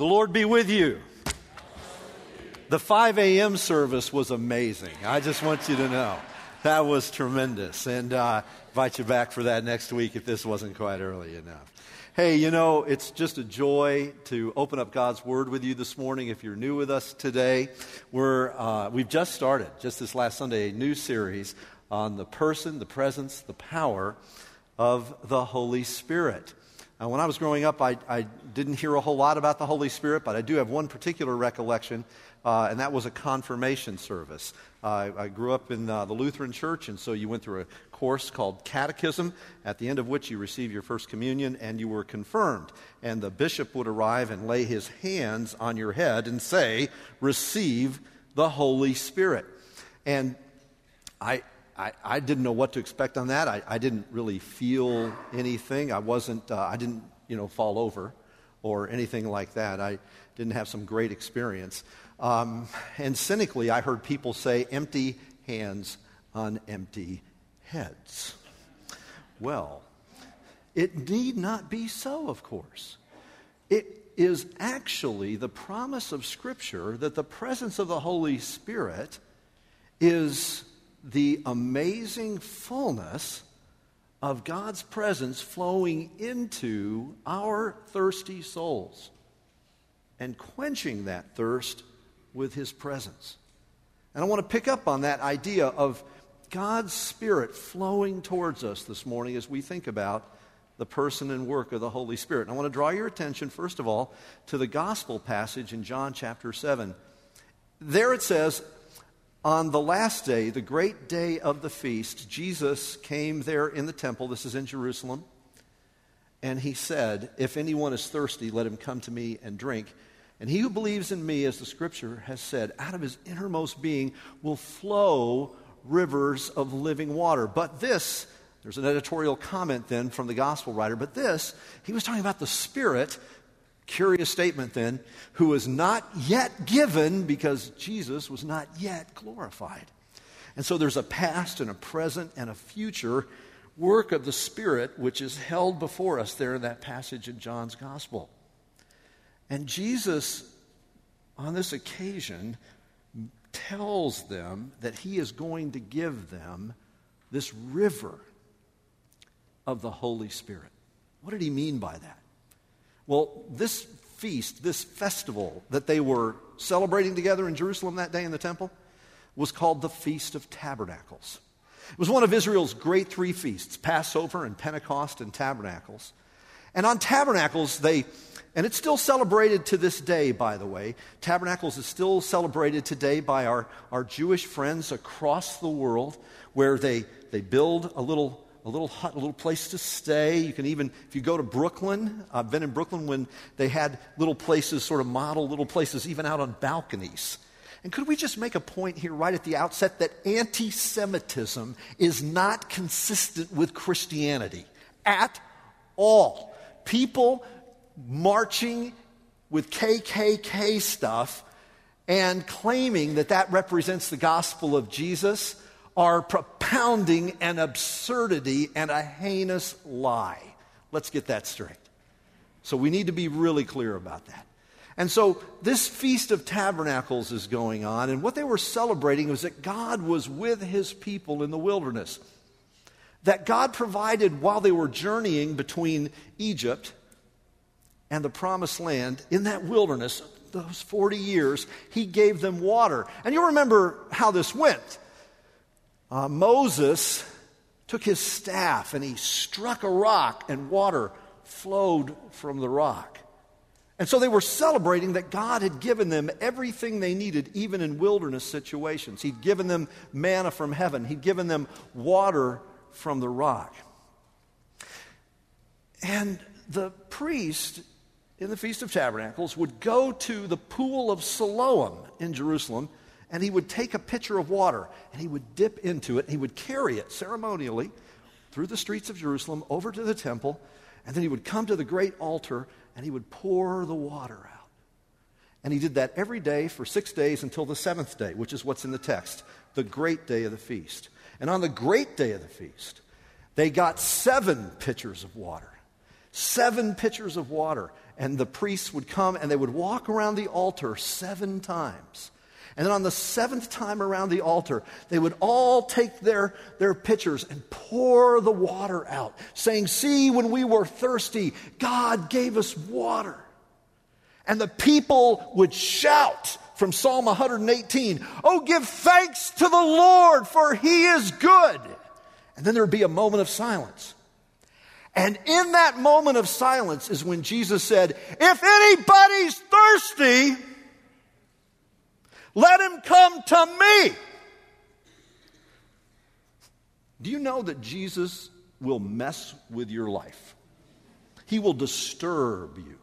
The Lord be with you. The 5 a.m. service was amazing. I just want you to know. That was tremendous. And uh, invite you back for that next week if this wasn't quite early enough. Hey, you know, it's just a joy to open up God's Word with you this morning. If you're new with us today, we're, uh, we've just started, just this last Sunday, a new series on the person, the presence, the power of the Holy Spirit. Uh, when I was growing up, I, I, didn't hear a whole lot about the Holy Spirit, but I do have one particular recollection, uh, and that was a confirmation service. Uh, I grew up in uh, the Lutheran Church, and so you went through a course called Catechism, at the end of which you received your first communion and you were confirmed. And the bishop would arrive and lay his hands on your head and say, Receive the Holy Spirit. And I, I, I didn't know what to expect on that. I, I didn't really feel anything. I wasn't, uh, I didn't, you know, fall over or anything like that. I didn't have some great experience. Um, and cynically, I heard people say, empty hands on empty heads. Well, it need not be so, of course. It is actually the promise of Scripture that the presence of the Holy Spirit is the amazing fullness of God's presence flowing into our thirsty souls and quenching that thirst with His presence. And I want to pick up on that idea of God's Spirit flowing towards us this morning as we think about the person and work of the Holy Spirit. And I want to draw your attention, first of all, to the gospel passage in John chapter 7. There it says, on the last day, the great day of the feast, Jesus came there in the temple. This is in Jerusalem. And he said, If anyone is thirsty, let him come to me and drink. And he who believes in me, as the scripture has said, out of his innermost being will flow rivers of living water. But this, there's an editorial comment then from the gospel writer, but this, he was talking about the Spirit Curious statement then, who was not yet given because Jesus was not yet glorified. And so there's a past and a present and a future work of the Spirit which is held before us there in that passage in John's Gospel. And Jesus, on this occasion, tells them that he is going to give them this river of the Holy Spirit. What did he mean by that? Well, this feast, this festival that they were celebrating together in Jerusalem that day in the temple, was called the Feast of Tabernacles. It was one of Israel's great three feasts Passover and Pentecost and Tabernacles. And on Tabernacles, they, and it's still celebrated to this day, by the way. Tabernacles is still celebrated today by our, our Jewish friends across the world, where they, they build a little a little hut, a little place to stay. You can even, if you go to Brooklyn, I've been in Brooklyn when they had little places, sort of model little places, even out on balconies. And could we just make a point here right at the outset that anti Semitism is not consistent with Christianity at all? People marching with KKK stuff and claiming that that represents the gospel of Jesus are propounding an absurdity and a heinous lie. Let's get that straight. So we need to be really clear about that. And so this Feast of Tabernacles is going on, and what they were celebrating was that God was with his people in the wilderness. That God provided while they were journeying between Egypt and the promised land in that wilderness, those 40 years, he gave them water. And you'll remember how this went uh, Moses took his staff and he struck a rock, and water flowed from the rock. And so they were celebrating that God had given them everything they needed, even in wilderness situations. He'd given them manna from heaven, He'd given them water from the rock. And the priest in the Feast of Tabernacles would go to the pool of Siloam in Jerusalem and he would take a pitcher of water and he would dip into it and he would carry it ceremonially through the streets of Jerusalem over to the temple and then he would come to the great altar and he would pour the water out. And he did that every day for six days until the seventh day, which is what's in the text, the great day of the feast. And on the great day of the feast, they got seven pitchers of water. Seven pitchers of water. and the priests would come and they would walk around the altar seven times. And then on the seventh time around the altar, they would all take their, their pitchers and pour the water out, saying, See, when we were thirsty, God gave us water. And the people would shout from Psalm 118, Oh, give thanks to the Lord, for he is good. And then there would be a moment of silence. And in that moment of silence is when Jesus said, If anybody's thirsty, let him come to me. Do you know that Jesus will mess with your life? He will disturb you.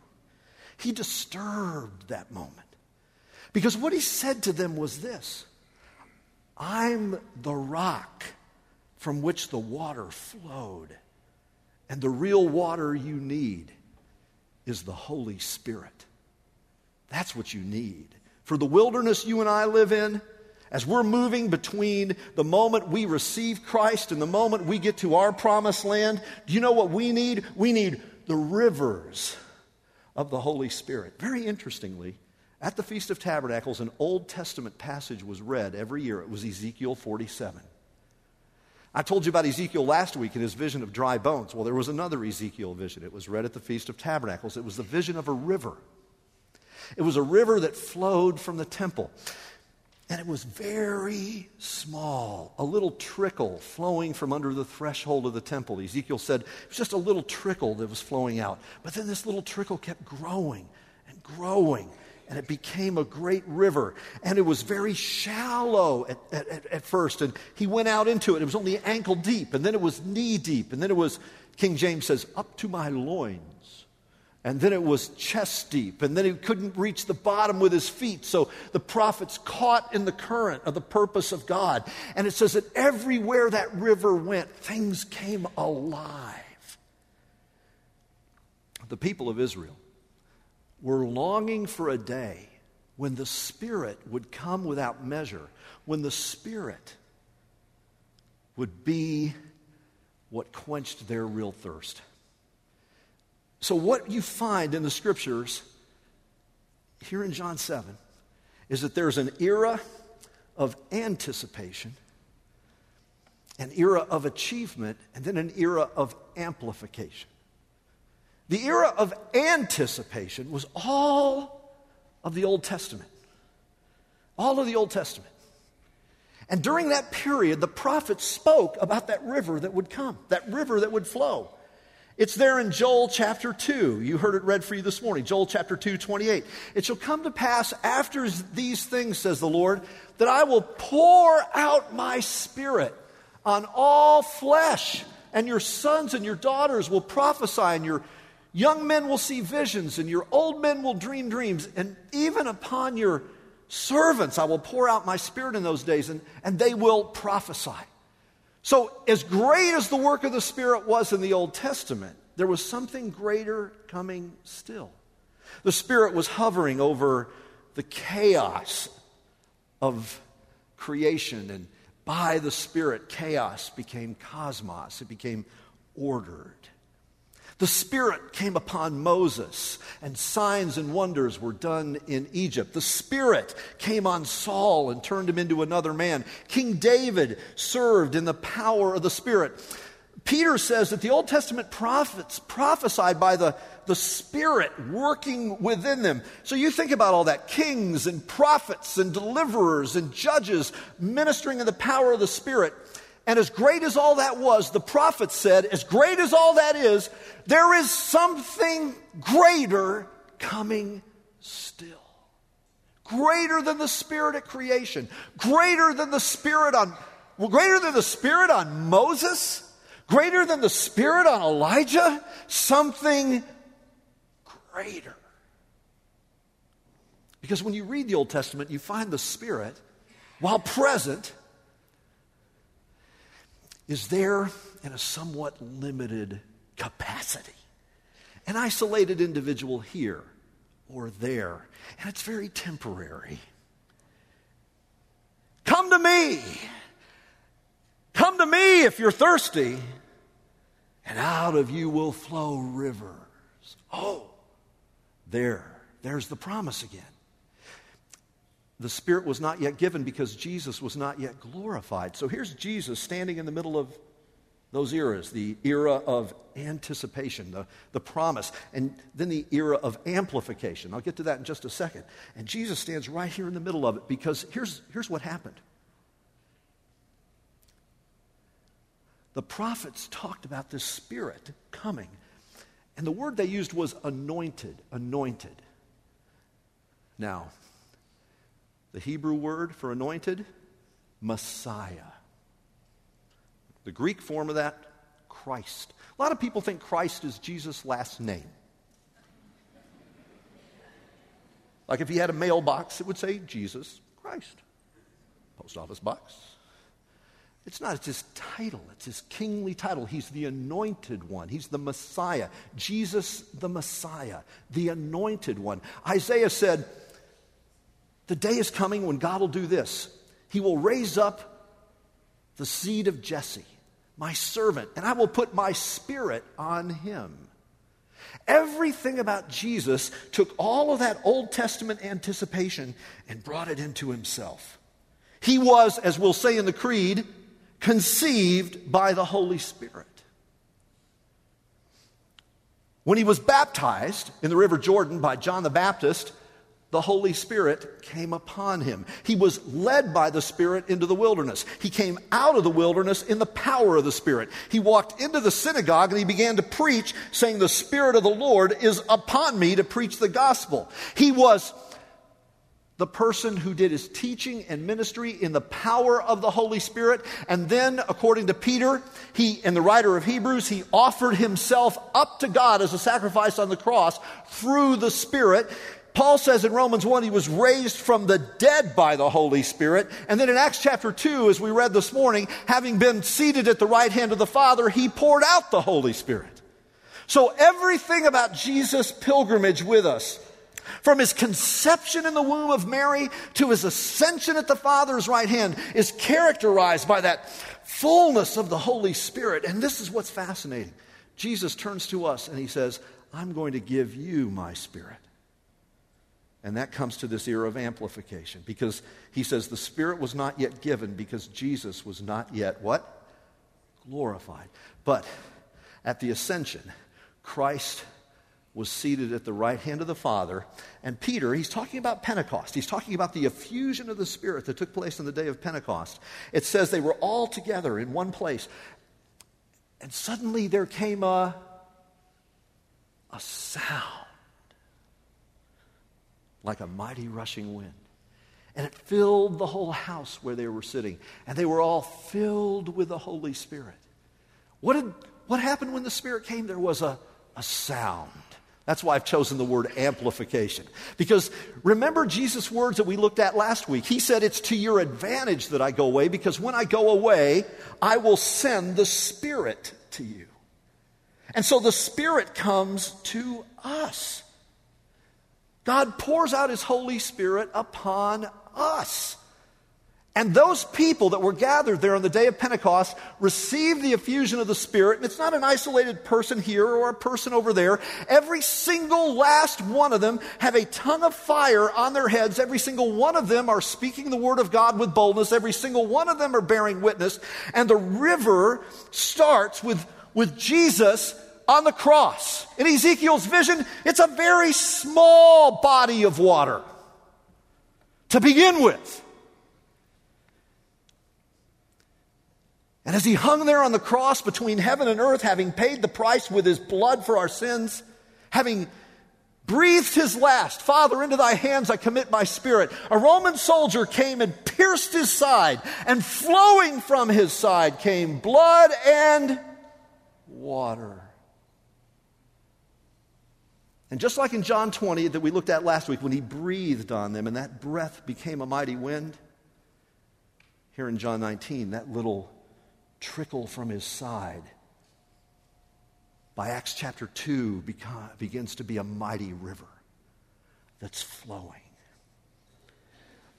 He disturbed that moment. Because what he said to them was this I'm the rock from which the water flowed. And the real water you need is the Holy Spirit. That's what you need for the wilderness you and I live in, as we're moving between the moment we receive Christ and the moment we get to our promised land, do you know what we need? We need the rivers of the Holy Spirit. Very interestingly, at the Feast of Tabernacles, an Old Testament passage was read every year. It was Ezekiel 47. I told you about Ezekiel last week in his vision of dry bones. Well, there was another Ezekiel vision. It was read at the Feast of Tabernacles. It was the vision of a river. It was a river that flowed from the temple. And it was very small, a little trickle flowing from under the threshold of the temple. Ezekiel said it was just a little trickle that was flowing out. But then this little trickle kept growing and growing, and it became a great river. And it was very shallow at, at, at first, and he went out into it. It was only ankle deep, and then it was knee deep, and then it was, King James says, up to my loins and then it was chest deep, and then he couldn't reach the bottom with his feet. So the prophets caught in the current of the purpose of God. And it says that everywhere that river went, things came alive. The people of Israel were longing for a day when the Spirit would come without measure, when the Spirit would be what quenched their real thirst. So, what you find in the scriptures here in John 7 is that there's an era of anticipation, an era of achievement, and then an era of amplification. The era of anticipation was all of the Old Testament. All of the Old Testament. And during that period, the prophets spoke about that river that would come, that river that would flow. It's there in Joel chapter 2. You heard it read for you this morning. Joel chapter 2, 28. It shall come to pass after these things, says the Lord, that I will pour out my spirit on all flesh, and your sons and your daughters will prophesy, and your young men will see visions, and your old men will dream dreams, and even upon your servants I will pour out my spirit in those days, and, and they will prophesy. So, as great as the work of the Spirit was in the Old Testament, there was something greater coming still. The Spirit was hovering over the chaos of creation, and by the Spirit, chaos became cosmos, it became ordered. The Spirit came upon Moses, and signs and wonders were done in Egypt. The Spirit came on Saul and turned him into another man. King David served in the power of the Spirit. Peter says that the Old Testament prophets prophesied by the, the Spirit working within them. So you think about all that kings and prophets and deliverers and judges ministering in the power of the Spirit. And as great as all that was, the prophet said, as great as all that is, there is something greater coming still. Greater than the spirit at creation, greater than the spirit on well, greater than the spirit on Moses, greater than the spirit on Elijah, something greater. Because when you read the Old Testament, you find the Spirit, while present, is there in a somewhat limited capacity. An isolated individual here or there, and it's very temporary. Come to me. Come to me if you're thirsty, and out of you will flow rivers. Oh, There, there's the promise again. The Spirit was not yet given because Jesus was not yet glorified. So here's Jesus standing in the middle of those eras the era of anticipation, the, the promise, and then the era of amplification. I'll get to that in just a second. And Jesus stands right here in the middle of it because here's, here's what happened. The prophets talked about this Spirit coming, and the word they used was anointed, anointed. Now, the Hebrew word for anointed, Messiah. The Greek form of that, Christ. A lot of people think Christ is Jesus' last name. Like if he had a mailbox, it would say Jesus Christ. Post office box. It's not, it's his title, it's his kingly title. He's the anointed one, he's the Messiah. Jesus, the Messiah, the anointed one. Isaiah said, The day is coming when God will do this. He will raise up the seed of Jesse my servant, and I will put my spirit on him. Everything about Jesus took all of that Old Testament anticipation and brought it into himself. He was, as we'll say in the Creed, conceived by the Holy Spirit. When he was baptized in the River Jordan by John the Baptist, the Holy Spirit came upon him. He was led by the Spirit into the wilderness. He came out of the wilderness in the power of the Spirit. He walked into the synagogue and he began to preach, saying, The Spirit of the Lord is upon me to preach the gospel. He was the person who did his teaching and ministry in the power of the Holy Spirit. And then, according to Peter, he, and the writer of Hebrews, he offered himself up to God as a sacrifice on the cross through the Spirit. Paul says in Romans 1 he was raised from the dead by the Holy Spirit. And then in Acts chapter 2, as we read this morning, having been seated at the right hand of the Father, he poured out the Holy Spirit. So everything about Jesus' pilgrimage with us, from his conception in the womb of Mary to his ascension at the Father's right hand, is characterized by that fullness of the Holy Spirit. And this is what's fascinating. Jesus turns to us and he says, I'm going to give you my spirit. And that comes to this era of amplification because he says the Spirit was not yet given because Jesus was not yet what? Glorified. But at the ascension, Christ was seated at the right hand of the Father. And Peter, he's talking about Pentecost. He's talking about the effusion of the Spirit that took place on the day of Pentecost. It says they were all together in one place. And suddenly there came a, a sound like a mighty rushing wind. And it filled the whole house where they were sitting. And they were all filled with the Holy Spirit. What, did, what happened when the Spirit came? There was a, a sound. That's why I've chosen the word amplification. Because remember Jesus' words that we looked at last week. He said, It's to your advantage that I go away, because when I go away, I will send the Spirit to you. And so the Spirit comes to us. God pours out His Holy Spirit upon us. And those people that were gathered there on the day of Pentecost received the effusion of the Spirit. And it's not an isolated person here or a person over there. Every single last one of them have a tongue of fire on their heads. Every single one of them are speaking the word of God with boldness. Every single one of them are bearing witness. And the river starts with, with Jesus on the cross. In Ezekiel's vision, it's a very small body of water to begin with. And as he hung there on the cross between heaven and earth, having paid the price with his blood for our sins, having breathed his last, Father, into thy hands I commit my spirit, a Roman soldier came and pierced his side, and flowing from his side came blood and water. And just like in John 20 that we looked at last week, when he breathed on them and that breath became a mighty wind, here in John 19, that little trickle from his side, by Acts chapter 2, begins to be a mighty river that's flowing.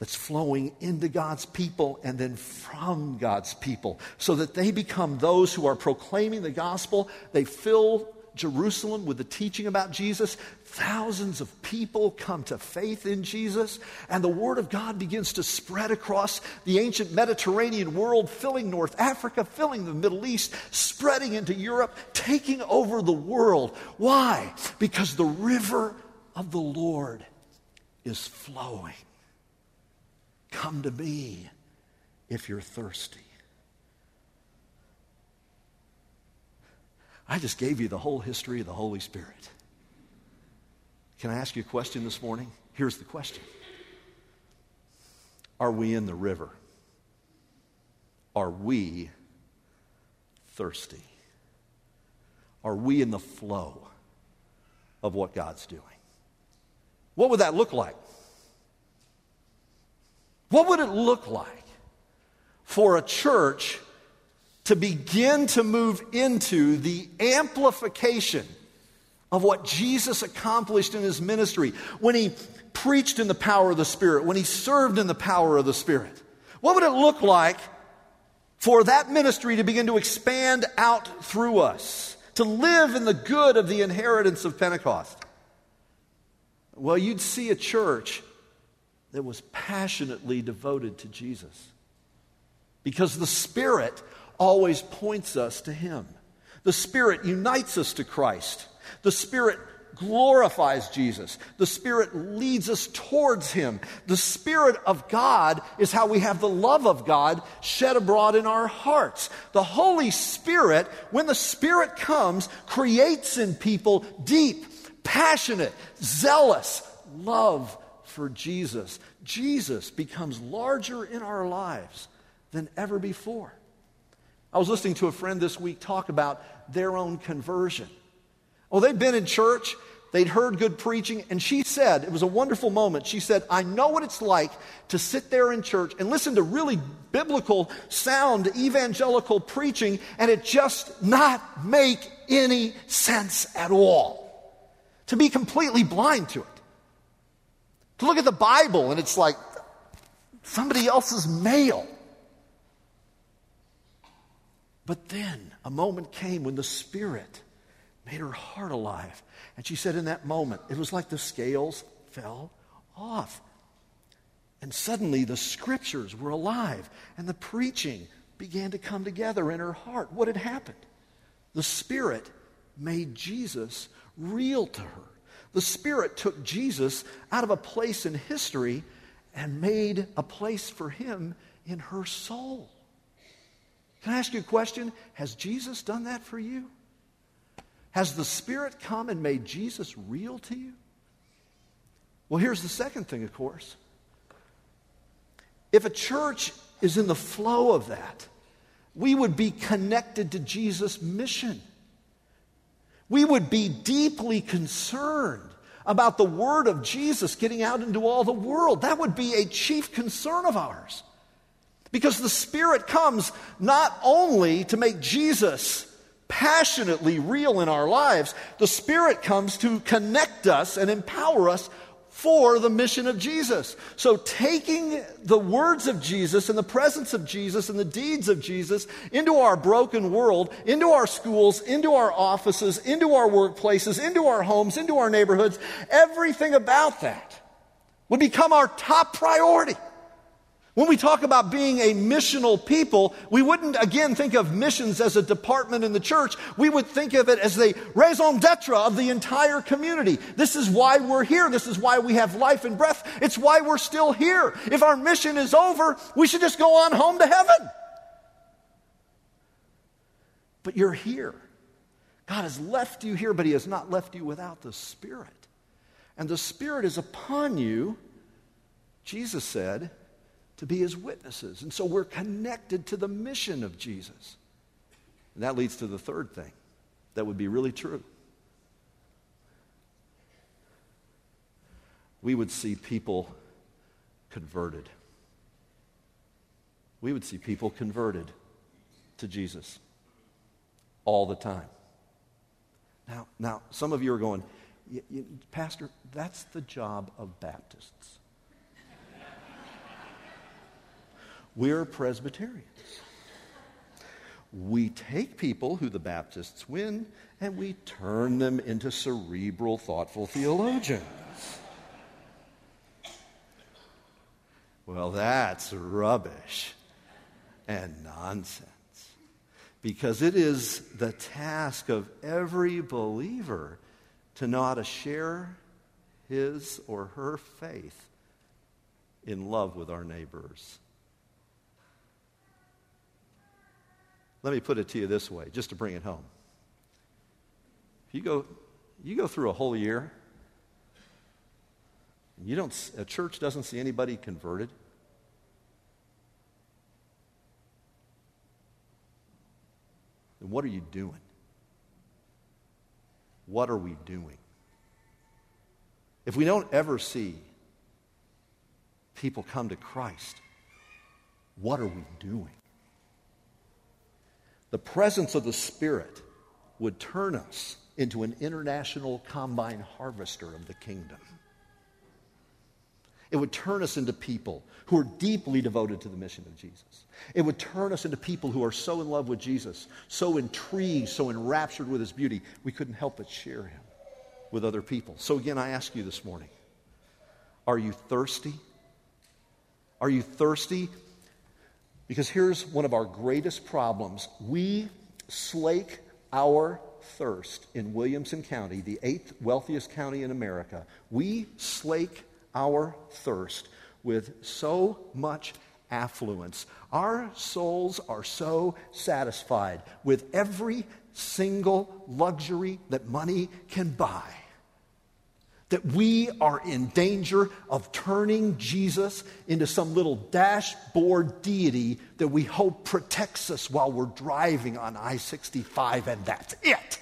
That's flowing into God's people and then from God's people so that they become those who are proclaiming the gospel. They fill Jerusalem with the teaching about Jesus, thousands of people come to faith in Jesus, and the Word of God begins to spread across the ancient Mediterranean world, filling North Africa, filling the Middle East, spreading into Europe, taking over the world. Why? Because the river of the Lord is flowing. Come to me if you're thirsty. I just gave you the whole history of the Holy Spirit. Can I ask you a question this morning? Here's the question Are we in the river? Are we thirsty? Are we in the flow of what God's doing? What would that look like? What would it look like for a church to begin to move into the amplification of what Jesus accomplished in his ministry when he preached in the power of the Spirit, when he served in the power of the Spirit. What would it look like for that ministry to begin to expand out through us, to live in the good of the inheritance of Pentecost? Well, you'd see a church that was passionately devoted to Jesus. Because the Spirit always points us to Him. The Spirit unites us to Christ. The Spirit glorifies Jesus. The Spirit leads us towards Him. The Spirit of God is how we have the love of God shed abroad in our hearts. The Holy Spirit, when the Spirit comes, creates in people deep, passionate, zealous love for Jesus. Jesus becomes larger in our lives than ever before. I was listening to a friend this week talk about their own conversion. Oh, they'd been in church, they'd heard good preaching, and she said, it was a wonderful moment. She said, I know what it's like to sit there in church and listen to really biblical, sound, evangelical preaching, and it just not make any sense at all. To be completely blind to it. To look at the Bible and it's like somebody else's mail. But then a moment came when the Spirit made her heart alive. And she said, in that moment, it was like the scales fell off. And suddenly the scriptures were alive and the preaching began to come together in her heart. What had happened? The Spirit made Jesus real to her. The Spirit took Jesus out of a place in history and made a place for him in her soul. Can I ask you a question? Has Jesus done that for you? Has the Spirit come and made Jesus real to you? Well, here's the second thing, of course. If a church is in the flow of that, we would be connected to Jesus' mission. We would be deeply concerned about the word of Jesus getting out into all the world. That would be a chief concern of ours. Because the Spirit comes not only to make Jesus passionately real in our lives, the Spirit comes to connect us and empower us for the mission of Jesus. So, taking the words of Jesus and the presence of Jesus and the deeds of Jesus into our broken world, into our schools, into our offices, into our workplaces, into our homes, into our neighborhoods, everything about that would become our top priority. When we talk about being a missional people, we wouldn't again think of missions as a department in the church. We would think of it as the raison d'etre of the entire community. This is why we're here. This is why we have life and breath. It's why we're still here. If our mission is over, we should just go on home to heaven. But you're here. God has left you here, but He has not left you without the Spirit. And the Spirit is upon you, Jesus said to be his witnesses. And so we're connected to the mission of Jesus. And that leads to the third thing that would be really true. We would see people converted. We would see people converted to Jesus all the time. Now, now some of you are going, Pastor, that's the job of Baptists. We're Presbyterians. we take people who the Baptists win and we turn them into cerebral, thoughtful theologians. Well, that's rubbish and nonsense. Because it is the task of every believer to know how to share his or her faith in love with our neighbors. Let me put it to you this way, just to bring it home. If you go, you go through a whole year, and you don't, a church doesn't see anybody converted. Then what are you doing? What are we doing? If we don't ever see people come to Christ, what are we doing? The presence of the Spirit would turn us into an international combine harvester of the kingdom. It would turn us into people who are deeply devoted to the mission of Jesus. It would turn us into people who are so in love with Jesus, so intrigued, so enraptured with his beauty, we couldn't help but share him with other people. So, again, I ask you this morning are you thirsty? Are you thirsty? Because here's one of our greatest problems we slake our thirst in Williamson County, the eighth wealthiest county in America. We slake our thirst with so much affluence. Our souls are so satisfied with every single luxury that money can buy that we are in danger of turning Jesus into some little dashboard deity that we hope protects us while we're driving on I 65, and that's it.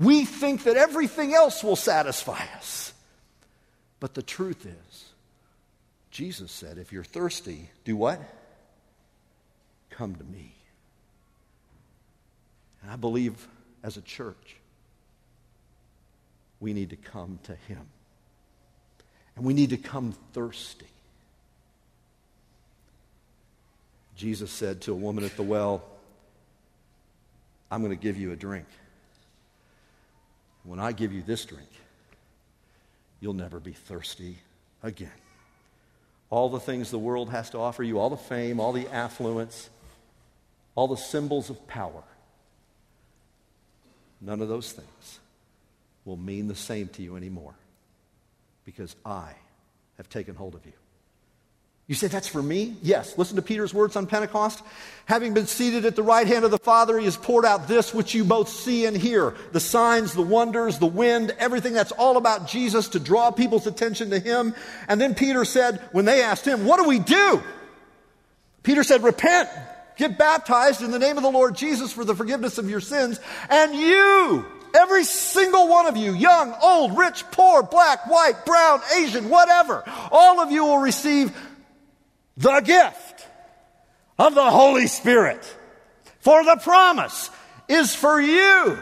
We think that everything else will satisfy us. But the truth is, Jesus said, if you're thirsty, do what? Come to me. And I believe as a church, we need to come to Him. And we need to come thirsty. Jesus said to a woman at the well, I'm going to give you a drink. When I give you this drink, you'll never be thirsty again. All the things the world has to offer you, all the fame, all the affluence, all the symbols of power, none of those things will mean the same to you anymore because I have taken hold of you. You say, that's for me? Yes. Listen to Peter's words on Pentecost. Having been seated at the right hand of the Father, he has poured out this which you both see and hear the signs, the wonders, the wind, everything that's all about Jesus to draw people's attention to him. And then Peter said, when they asked him, What do we do? Peter said, Repent, get baptized in the name of the Lord Jesus for the forgiveness of your sins, and you Every single one of you, young, old, rich, poor, black, white, brown, Asian, whatever, all of you will receive the gift of the Holy Spirit. For the promise is for you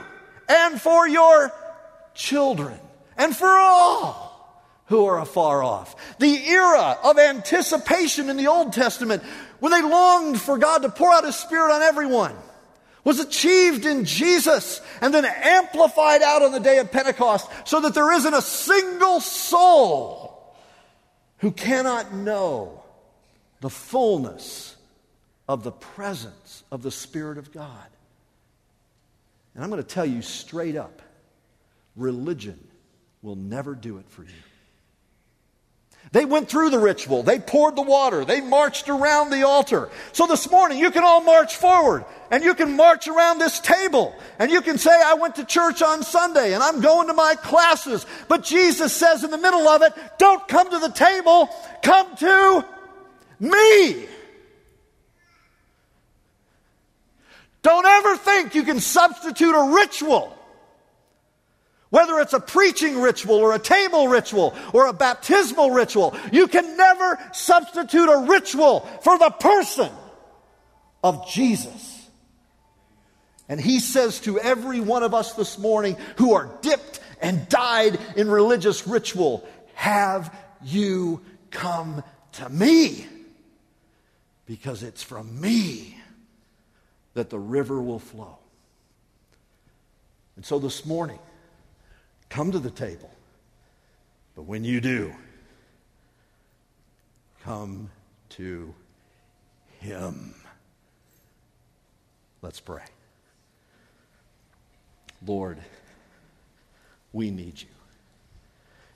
and for your children and for all who are afar off. The era of anticipation in the Old Testament when they longed for God to pour out His Spirit on everyone was achieved in Jesus and then amplified out on the day of Pentecost so that there isn't a single soul who cannot know the fullness of the presence of the Spirit of God. And I'm going to tell you straight up religion will never do it for you. They went through the ritual. They poured the water. They marched around the altar. So this morning, you can all march forward and you can march around this table and you can say, I went to church on Sunday and I'm going to my classes. But Jesus says in the middle of it, don't come to the table, come to me. Don't ever think you can substitute a ritual whether it's a preaching ritual or a table ritual or a baptismal ritual, you can never substitute a ritual for the person of Jesus. And he says to every one of us this morning who are dipped and dyed in religious ritual, Have you come to me? Because it's from me that the river will flow. And so this morning, come to the table. But when you do, come to Him. Let's pray. Lord, we need you.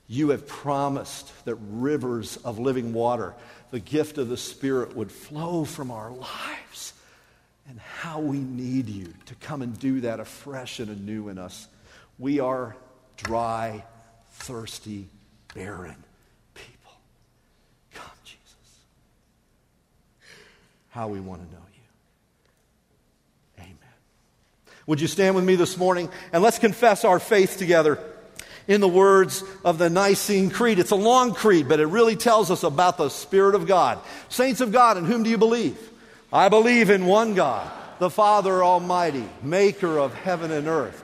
You have promised that rivers of living water, the gift of the Spirit, would flow from our lives. And how we need you to come and do that afresh and anew in us. We are dry, thirsty, barren people. Come, Jesus. How we want to know you. Amen. Would you stand with me this morning and let's confess our faith together in the words of the Nicene Creed. It's a long creed, but it really tells us about the Spirit of God. Saints of God, in whom do you believe? I believe in one God, the Father Almighty, maker of heaven and earth,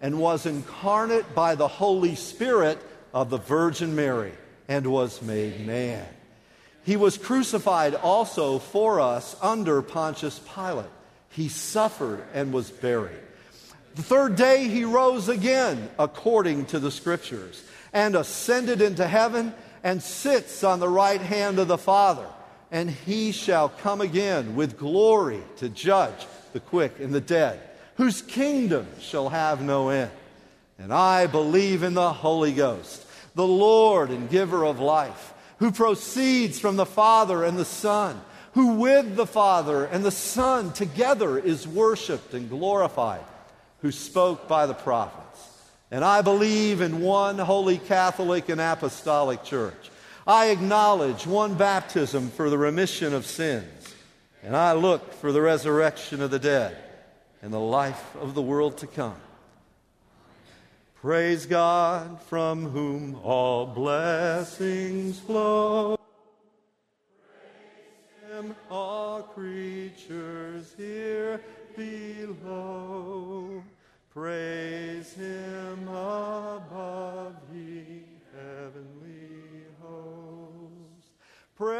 and was incarnate by the Holy Spirit of the Virgin Mary and was made man. He was crucified also for us under Pontius Pilate. He suffered and was buried. The third day he rose again according to the Scriptures and ascended into heaven and sits on the right hand of the Father. And he shall come again with glory to judge the quick and the dead, whose kingdom shall have no end. And I believe in the Holy Ghost, the Lord and giver of life, who proceeds from the Father and the Son, who with the Father and the Son together is worshiped and glorified, who spoke by the prophets. And I believe in one holy Catholic and Apostolic Church. I acknowledge one baptism for the remission of sins. And I look for the resurrection of the dead and the life of the world to come. Praise God from whom all blessings flow. Praise Him, all creatures here below. Praise him above ye heavenly hosts. Praise